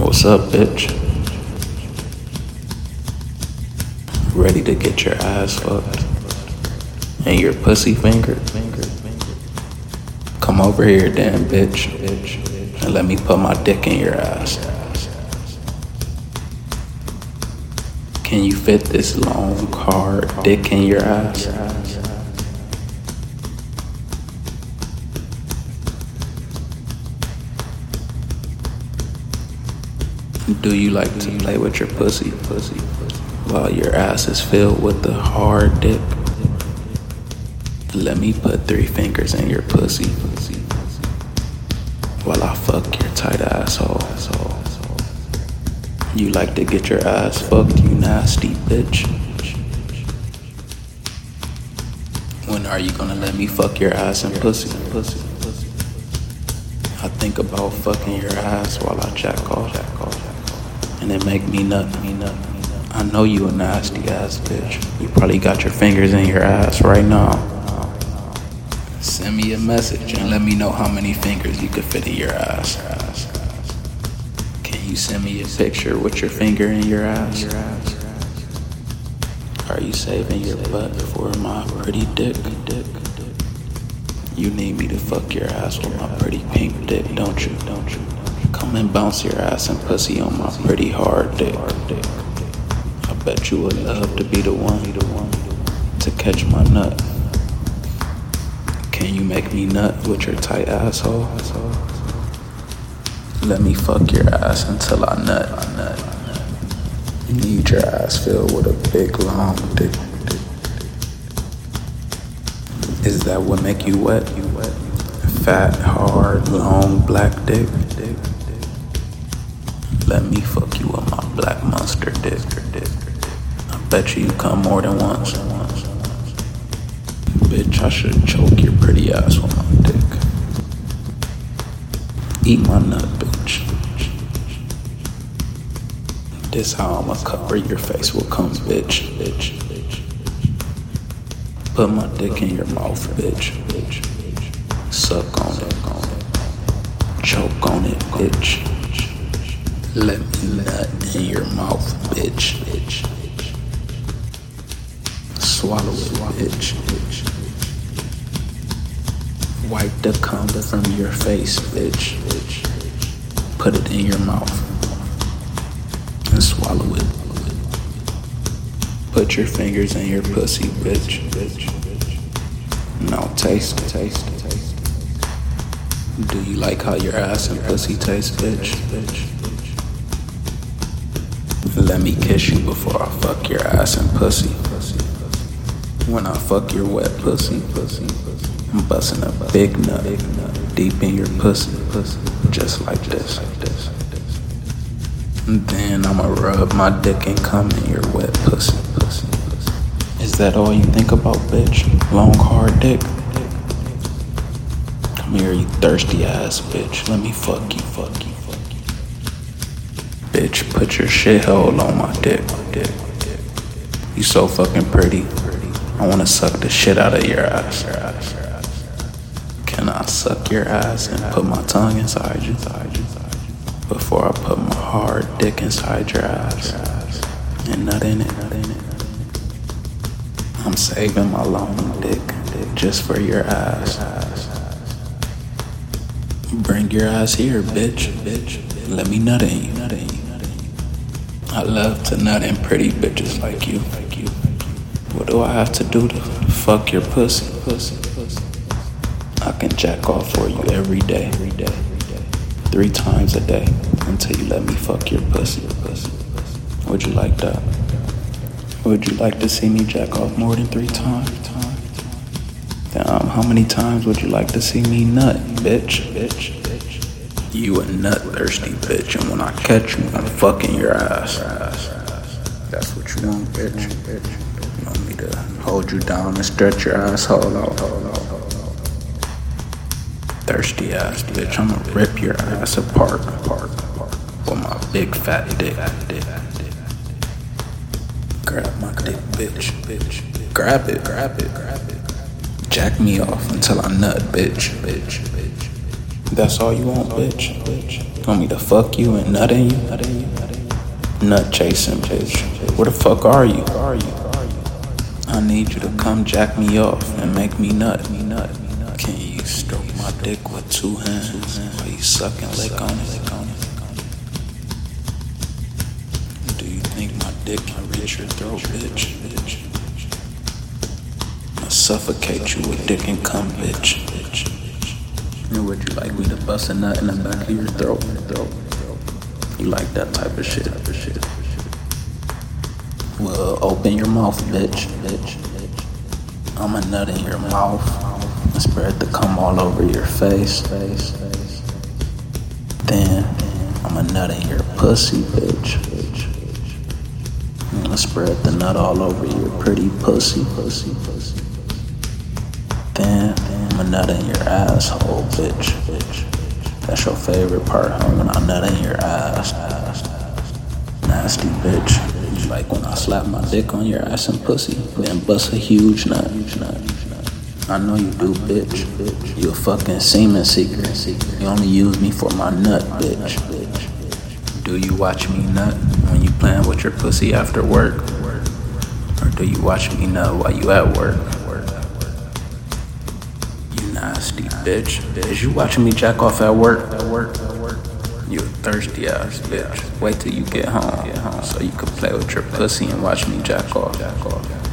What's up, bitch? Ready to get your ass fucked and your pussy fingered? Come over here, damn bitch, and let me put my dick in your ass. Can you fit this long, hard dick in your ass? Do you like to play with your pussy, pussy, while your ass is filled with the hard dick? Let me put three fingers in your pussy, pussy, while I fuck your tight asshole. You like to get your ass fucked, you nasty bitch. When are you gonna let me fuck your ass and pussy, pussy, pussy? I think about fucking your ass while I jack off, jack off and it make me nut. I know you a nasty ass bitch. You probably got your fingers in your ass right now. Send me a message and let me know how many fingers you could fit in your ass. Can you send me a picture with your finger in your ass? Are you saving your butt for my pretty dick? You need me to fuck your ass with my pretty pink dick, don't you? Don't you? Come and bounce your ass and pussy on my pretty hard dick. I bet you would love to be the one to catch my nut. Can you make me nut with your tight asshole? Let me fuck your ass until I nut. I nut. You need your ass filled with a big long dick. Is that what make you wet? You wet? Fat, hard, long, black dick. Let me fuck you with my black monster dick. I bet you you come more than once. Bitch, I should choke your pretty ass with my dick. Eat my nut, bitch. This how I'ma cover your face will come, bitch, bitch, bitch. Put my dick in your mouth, bitch, bitch. Suck on it. Choke on it, bitch. Let me nut in your mouth, bitch, bitch. Swallow it, bitch, bitch. Wipe the cum from your face, bitch, bitch. Put it in your mouth and swallow it. Put your fingers in your pussy, bitch. bitch, bitch. Now taste, taste, taste. Do you like how your ass and pussy taste, bitch, bitch? Let me kiss you before I fuck your ass and pussy. When I fuck your wet pussy, I'm busting a big nut deep in your pussy, just like this. And then I'ma rub my dick and come in your wet pussy. Is that all you think about, bitch? Long hard dick. Come here, you thirsty ass bitch. Let me fuck you, fuck you. Bitch, put your shithole on my dick. You so fucking pretty. I wanna suck the shit out of your ass. Can I suck your ass and put my tongue inside you? Before I put my hard dick inside your ass. And nut in it. I'm saving my long dick just for your ass. Bring your ass here, bitch. Let me nut in you. I love to nut in pretty bitches like you, like you. What do I have to do to fuck your pussy, pussy, pussy? I can jack off for you every day, every day, three times a day until you let me fuck your pussy, pussy. Would you like that? Would you like to see me jack off more than three times? Damn, how many times would you like to see me nut, bitch, bitch, bitch? You a nut thirsty bitch, and when I catch you, I'm fucking your ass. That's what you want, bitch. You want me to hold you down and stretch your asshole out? Thirsty ass bitch, I'ma rip your ass apart, apart, apart. With my big fat dick. Grab my dick, bitch, bitch. Grab it, grab it, grab it. Jack me off until I nut, bitch, bitch, bitch. That's all you want, bitch. Want me to fuck you and nut in you? Nut chasing, bitch. Where the fuck are you? I need you to come jack me off and make me nut. Can you stroke my dick with two hands while you suck and lick on it? Do you think my dick can reach your throat, bitch? I suffocate you with dick and cum, bitch. And would you like me to bust a nut in the back of your throat? You like that type of shit? Well, open your mouth, bitch. Bitch. I'm a nut in your mouth. Spread the cum all over your face. Then I'm a nut in your pussy, bitch. I'm gonna spread the nut all over your pretty pussy, pussy, pussy. Then A nut in your asshole, bitch, bitch. That's your favorite part, huh? When I nut in your ass. Nasty bitch. Like when I slap my dick on your ass and pussy, then bust a huge nut. I know you do, bitch. You a fucking semen seeker. You only use me for my nut, bitch. Do you watch me nut when you playing with your pussy after work? Or do you watch me nut while you at work? Nasty bitch. Is you watching me jack off at work? At work? At work. You thirsty ass bitch. Wait till you get home, so you can play with your pussy and watch me jack off. Jack off.